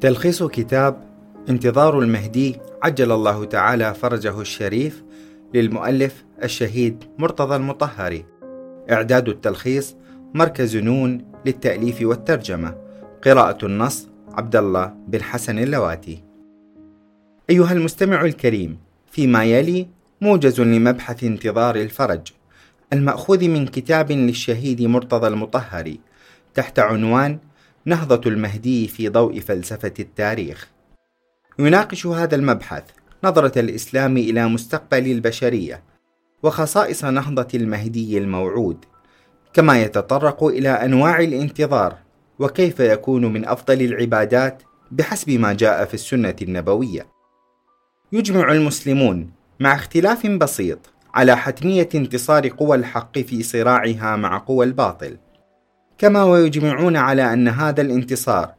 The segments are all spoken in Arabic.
تلخيص كتاب انتظار المهدي عجل الله تعالى فرجه الشريف للمؤلف الشهيد مرتضى المطهري. إعداد التلخيص مركز نون للتأليف والترجمة. قراءة النص عبد الله بن حسن اللواتي. أيها المستمع الكريم فيما يلي موجز لمبحث انتظار الفرج المأخوذ من كتاب للشهيد مرتضى المطهري تحت عنوان نهضة المهدي في ضوء فلسفة التاريخ. يناقش هذا المبحث نظرة الإسلام إلى مستقبل البشرية وخصائص نهضة المهدي الموعود، كما يتطرق إلى أنواع الانتظار وكيف يكون من أفضل العبادات بحسب ما جاء في السنة النبوية. يجمع المسلمون مع اختلاف بسيط على حتمية انتصار قوى الحق في صراعها مع قوى الباطل. كما ويجمعون على أن هذا الانتصار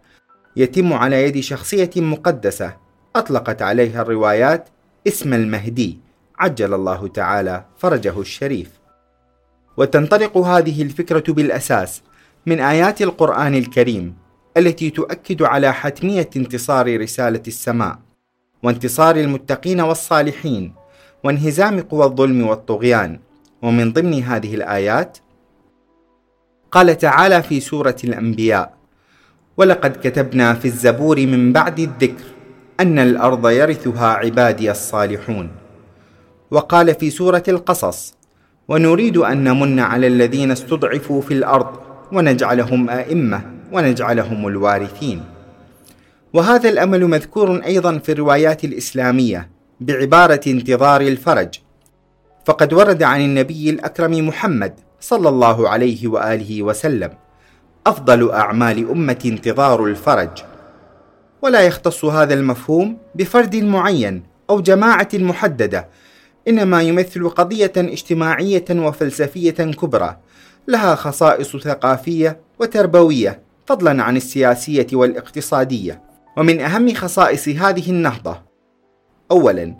يتم على يد شخصية مقدسة أطلقت عليها الروايات اسم المهدي عجل الله تعالى فرجه الشريف. وتنطلق هذه الفكرة بالأساس من آيات القرآن الكريم التي تؤكد على حتمية انتصار رسالة السماء وانتصار المتقين والصالحين وانهزام قوى الظلم والطغيان ومن ضمن هذه الآيات قال تعالى في سورة الأنبياء: ولقد كتبنا في الزبور من بعد الذكر أن الأرض يرثها عبادي الصالحون. وقال في سورة القصص: ونريد أن نمن على الذين استضعفوا في الأرض ونجعلهم أئمة ونجعلهم الوارثين. وهذا الأمل مذكور أيضا في الروايات الإسلامية بعبارة انتظار الفرج. فقد ورد عن النبي الأكرم محمد صلى الله عليه وآله وسلم. أفضل أعمال أمة انتظار الفرج. ولا يختص هذا المفهوم بفرد معين أو جماعة محددة إنما يمثل قضية اجتماعية وفلسفية كبرى لها خصائص ثقافية وتربوية فضلا عن السياسية والاقتصادية. ومن أهم خصائص هذه النهضة اولا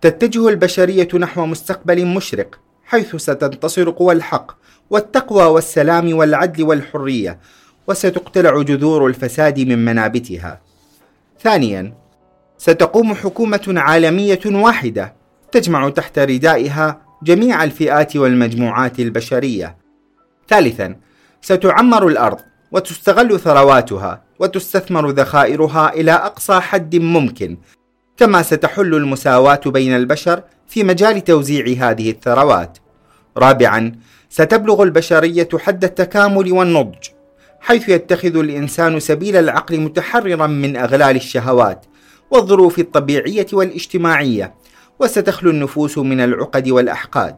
تتجه البشرية نحو مستقبل مشرق حيث ستنتصر قوى الحق والتقوى والسلام والعدل والحرية وستقتلع جذور الفساد من منابتها. ثانيا ستقوم حكومة عالمية واحدة تجمع تحت ردائها جميع الفئات والمجموعات البشرية. ثالثا ستعمر الأرض وتستغل ثرواتها وتستثمر ذخائرها إلى أقصى حد ممكن كما ستحل المساواة بين البشر في مجال توزيع هذه الثروات. رابعا ستبلغ البشرية حد التكامل والنضج حيث يتخذ الإنسان سبيل العقل متحررا من أغلال الشهوات والظروف الطبيعية والاجتماعية وستخلو النفوس من العقد والأحقاد.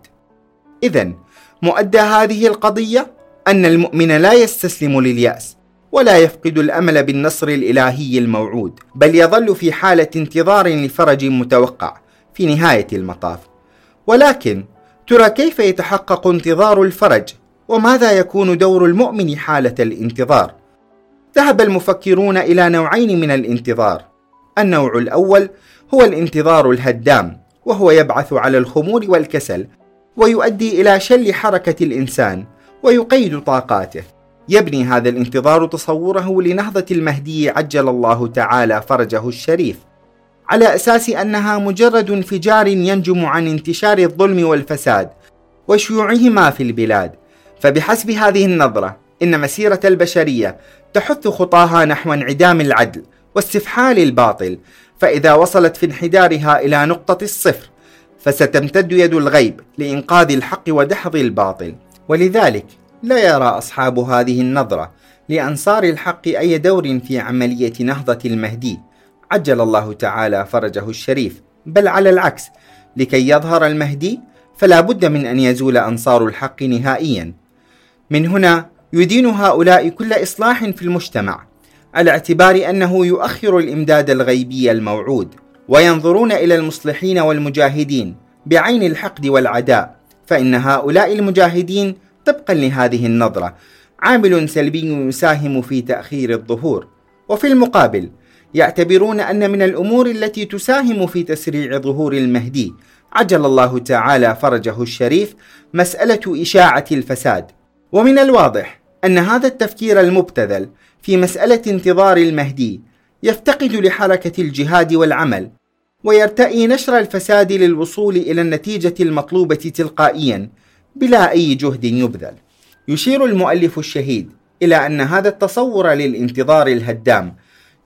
اذا مؤدى هذه القضية أن المؤمن لا يستسلم لليأس ولا يفقد الأمل بالنصر الإلهي الموعود بل يظل في حالة انتظار لفرج متوقع. في نهاية المطاف. ولكن ترى كيف يتحقق انتظار الفرج؟ وماذا يكون دور المؤمن حالة الانتظار؟ ذهب المفكرون إلى نوعين من الانتظار. النوع الأول هو الانتظار الهدام وهو يبعث على الخمول والكسل ويؤدي إلى شل حركة الإنسان ويقيد طاقاته. يبني هذا الانتظار تصوره لنهضة المهدي عجل الله تعالى فرجه الشريف. على أساس أنها مجرد انفجار ينجم عن انتشار الظلم والفساد وشيوعهما في البلاد. فبحسب هذه النظرة إن مسيرة البشرية تحث خطاها نحو انعدام العدل واستفحال الباطل. فإذا وصلت في انحدارها إلى نقطة الصفر فستمتد يد الغيب لإنقاذ الحق ودحض الباطل. ولذلك لا يرى أصحاب هذه النظرة لأنصار الحق أي دور في عملية نهضة المهدي. عجل الله تعالى فرجه الشريف بل على العكس لكي يظهر المهدي فلا بد من أن يزول أنصار الحق نهائيا. من هنا يدين هؤلاء كل إصلاح في المجتمع على اعتبار أنه يؤخر الإمداد الغيبي الموعود وينظرون إلى المصلحين والمجاهدين بعين الحقد والعداء فإن هؤلاء المجاهدين طبقا لهذه النظرة عامل سلبي يساهم في تأخير الظهور. وفي المقابل يعتبرون أن من الأمور التي تساهم في تسريع ظهور المهدي. عجل الله تعالى فرجه الشريف مسألة إشاعة الفساد. ومن الواضح أن هذا التفكير المبتذل في مسألة انتظار المهدي يفتقد لحركة الجهاد والعمل ويرتئي نشر الفساد للوصول إلى النتيجة المطلوبة تلقائيا بلا أي جهد يبذل. يشير المؤلف الشهيد إلى أن هذا التصور للانتظار الهدام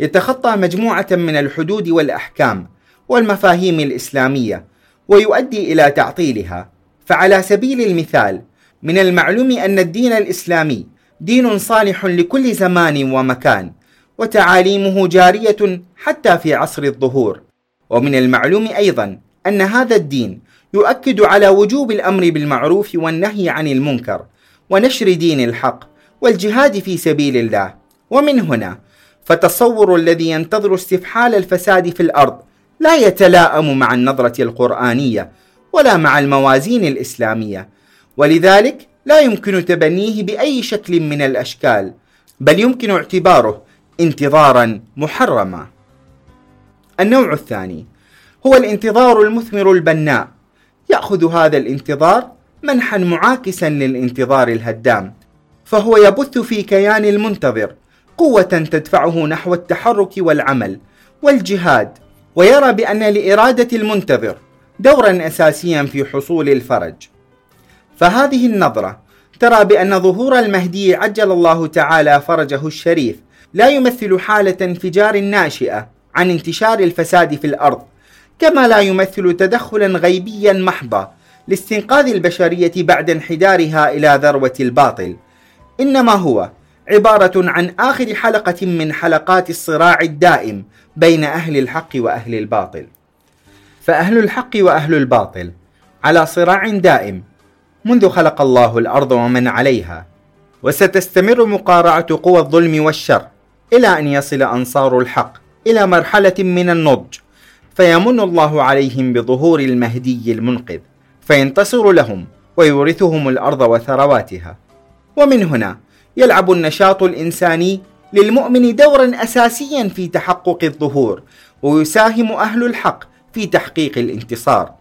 يتخطى مجموعة من الحدود والأحكام والمفاهيم الإسلامية ويؤدي إلى تعطيلها. فعلى سبيل المثال من المعلوم أن الدين الإسلامي دين صالح لكل زمان ومكان وتعاليمه جارية حتى في عصر الظهور. ومن المعلوم أيضا أن هذا الدين يؤكد على وجوب الأمر بالمعروف والنهي عن المنكر ونشر دين الحق والجهاد في سبيل الله. ومن هنا فتصور الذي ينتظر استفحال الفساد في الأرض لا يتلاءم مع النظرة القرآنية ولا مع الموازين الإسلامية. ولذلك لا يمكن تبنيه بأي شكل من الأشكال بل يمكن اعتباره انتظارا محرما. النوع الثاني هو الانتظار المثمر البناء. يأخذ هذا الانتظار منحا معاكسا للانتظار الهدام فهو يبث في كيان المنتظر قوة تدفعه نحو التحرك والعمل والجهاد ويرى بأن لإرادة المنتظر دورا أساسيا في حصول الفرج. فهذه النظرة ترى بأن ظهور المهدي عجل الله تعالى فرجه الشريف لا يمثل حالة انفجار ناشئة عن انتشار الفساد في الأرض كما لا يمثل تدخلا غيبيا محضا لاستنقاذ البشرية بعد انحدارها إلى ذروة الباطل. إنما هو عبارة عن آخر حلقة من حلقات الصراع الدائم بين أهل الحق وأهل الباطل. فأهل الحق وأهل الباطل على صراع دائم منذ خلق الله الأرض ومن عليها وستستمر مقارعة قوى الظلم والشر إلى أن يصل أنصار الحق إلى مرحلة من النضج. فيمن الله عليهم بظهور المهدي المنقذ فينتصر لهم ويورثهم الأرض وثرواتها. ومن هنا يلعب النشاط الإنساني للمؤمن دورا أساسيا في تحقق الظهور ويساهم أهل الحق في تحقيق الانتصار.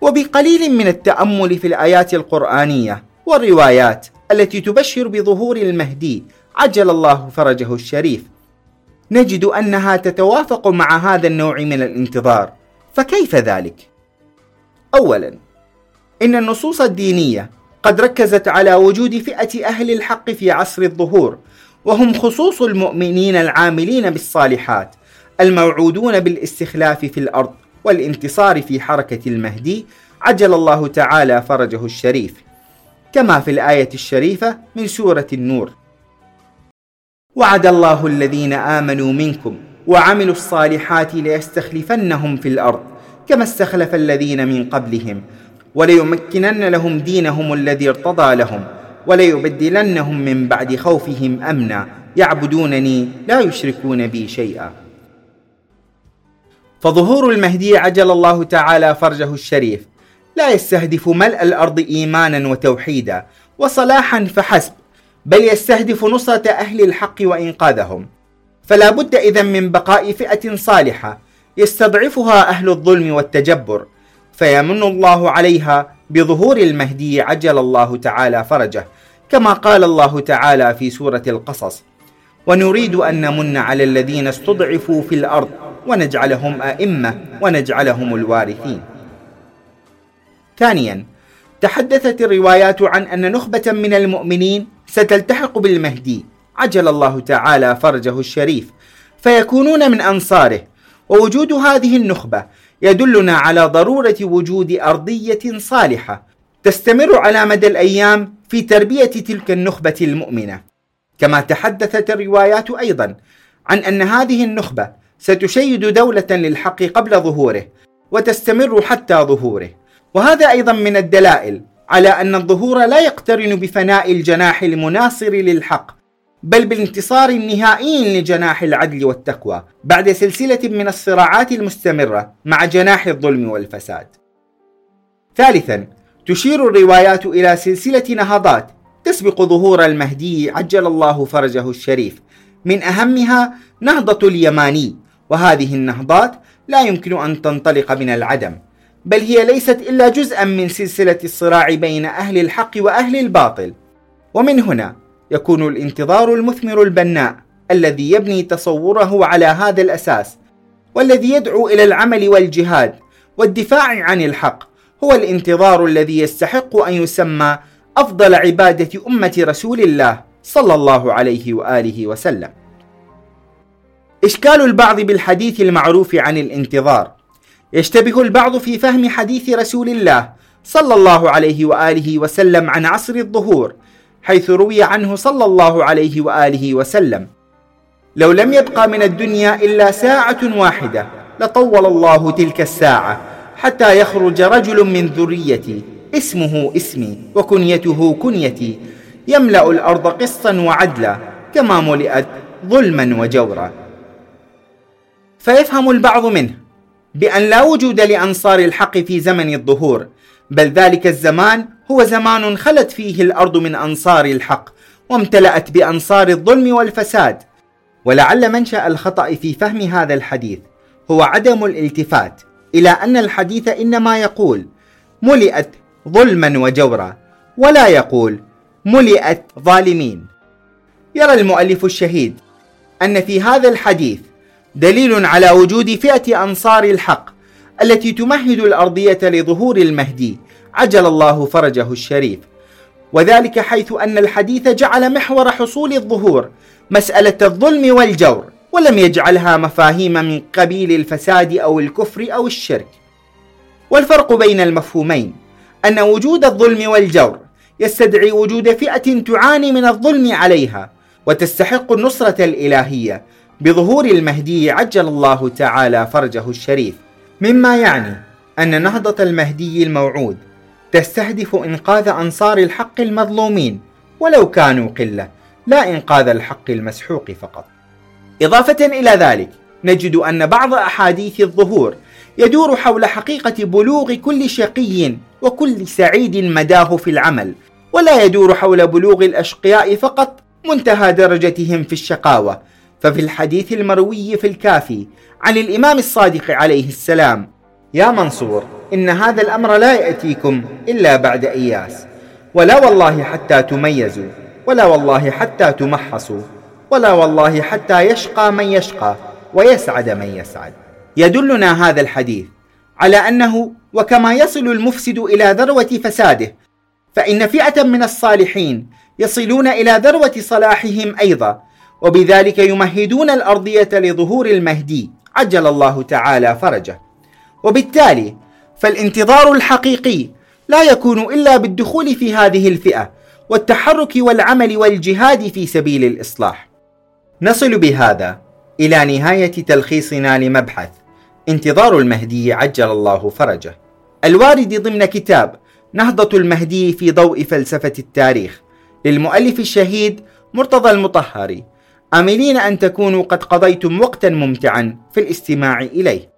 وبقليل من التأمل في الآيات القرآنية والروايات التي تبشر بظهور المهدي عجل الله فرجه الشريف. نجد أنها تتوافق مع هذا النوع من الانتظار. فكيف ذلك؟ اولا إن النصوص الدينية قد ركزت على وجود فئة أهل الحق في عصر الظهور وهم خصوص المؤمنين العاملين بالصالحات الموعودون بالاستخلاف في الأرض والانتصار في حركة المهدي عجل الله تعالى فرجه الشريف. كما في الآية الشريفة من سورة النور. وعد الله الذين آمنوا منكم وعملوا الصالحات ليستخلفنهم في الأرض كما استخلف الذين من قبلهم وليمكنن لهم دينهم الذي ارتضى لهم وليبدلنهم من بعد خوفهم أمنا. يعبدونني لا يشركون بي شيئا. فظهور المهدي عجل الله تعالى فرجه الشريف. لا يستهدف ملء الأرض إيمانا وتوحيدا وصلاحا فحسب بل يستهدف نصرة أهل الحق وإنقاذهم. فلا بد إذا من بقاء فئة صالحة يستضعفها أهل الظلم والتجبر. فيمن الله عليها بظهور المهدي عجل الله تعالى فرجه كما قال الله تعالى في سورة القصص ونريد أن نمن على الذين استضعفوا في الأرض ونجعلهم أئمة ونجعلهم الوارثين. ثانيا تحدثت الروايات عن أن نخبة من المؤمنين ستلتحق بالمهدي عجل الله تعالى فرجه الشريف فيكونون من أنصاره ووجود هذه النخبة يدلنا على ضرورة وجود أرضية صالحة تستمر على مدى الأيام في تربية تلك النخبة المؤمنة. كما تحدثت الروايات أيضا عن أن هذه النخبة ستشيد دولة للحق قبل ظهوره وتستمر حتى ظهوره. وهذا أيضا من الدلائل على أن الظهور لا يقترن بفناء الجناح المناصر للحق بل بالانتصار النهائي لجناح العدل والتقوى بعد سلسلة من الصراعات المستمرة مع جناح الظلم والفساد. ثالثا تشير الروايات إلى سلسلة نهضات تسبق ظهور المهدي عجل الله فرجه الشريف من أهمها نهضة اليماني وهذه النهضات لا يمكن أن تنطلق من العدم بل هي ليست إلا جزءا من سلسلة الصراع بين أهل الحق وأهل الباطل ومن هنا يكون الانتظار المثمر البناء الذي يبني تصوره على هذا الأساس والذي يدعو إلى العمل والجهاد والدفاع عن الحق هو الانتظار الذي يستحق أن يسمى أفضل عبادة أمة رسول الله صلى الله عليه وآله وسلم. إشكال البعض بالحديث المعروف عن الانتظار يشتبه البعض في فهم حديث رسول الله صلى الله عليه وآله وسلم عن عصر الظهور حيث روي عنه صلى الله عليه وآله وسلم. لو لم يبقى من الدنيا إلا ساعة واحدة لطول الله تلك الساعة حتى يخرج رجل من ذريتي اسمه اسمي وكنيته كنيتي يملأ الأرض قسطا وعدلا كما ملئت ظلما وجورا. فيفهم البعض منه بأن لا وجود لأنصار الحق في زمن الظهور بل ذلك الزمان هو زمان خلت فيه الأرض من أنصار الحق وامتلأت بأنصار الظلم والفساد. ولعل منشأ الخطأ في فهم هذا الحديث هو عدم الالتفات إلى أن الحديث إنما يقول ملئت ظلما وجورا ولا يقول ملئت ظالمين يرى المؤلف الشهيد أن في هذا الحديث دليل على وجود فئة أنصار الحق التي تمهد الأرضية لظهور المهدي عجل الله فرجه الشريف. وذلك حيث أن الحديث جعل محور حصول الظهور مسألة الظلم والجور ولم يجعلها مفاهيم من قبيل الفساد أو الكفر أو الشرك. والفرق بين المفهومين أن وجود الظلم والجور يستدعي وجود فئة تعاني من الظلم عليها وتستحق النصرة الإلهية بظهور المهدي عجل الله تعالى فرجه الشريف. مما يعني أن نهضة المهدي الموعود تستهدف إنقاذ أنصار الحق المظلومين ولو كانوا قلة لا إنقاذ الحق المسحوق فقط. إضافة إلى ذلك نجد أن بعض أحاديث الظهور يدور حول حقيقة بلوغ كل شقي وكل سعيد مداه في العمل ولا يدور حول بلوغ الأشقياء فقط منتهى درجتهم في الشقاوة. ففي الحديث المروي في الكافي عن الإمام الصادق عليه السلام يا منصور إن هذا الأمر لا يأتيكم إلا بعد إياس. ولا والله حتى تميزوا ولا والله حتى تمحصوا ولا والله حتى يشقى من يشقى ويسعد من يسعد. يدلنا هذا الحديث على أنه وكما يصل المفسد إلى ذروة فساده فإن فئة من الصالحين يصلون إلى ذروة صلاحهم أيضا وبذلك يمهدون الأرضية لظهور المهدي عجل الله تعالى فرجه. وبالتالي فالانتظار الحقيقي لا يكون إلا بالدخول في هذه الفئة والتحرك والعمل والجهاد في سبيل الإصلاح. نصل بهذا إلى نهاية تلخيصنا لمبحث انتظار المهدي عجل الله فرجه. الوارد ضمن كتاب نهضة المهدي في ضوء فلسفة التاريخ للمؤلف الشهيد مرتضى المطهري. آملين أن تكونوا قد قضيتم وقتا ممتعا في الاستماع إليه.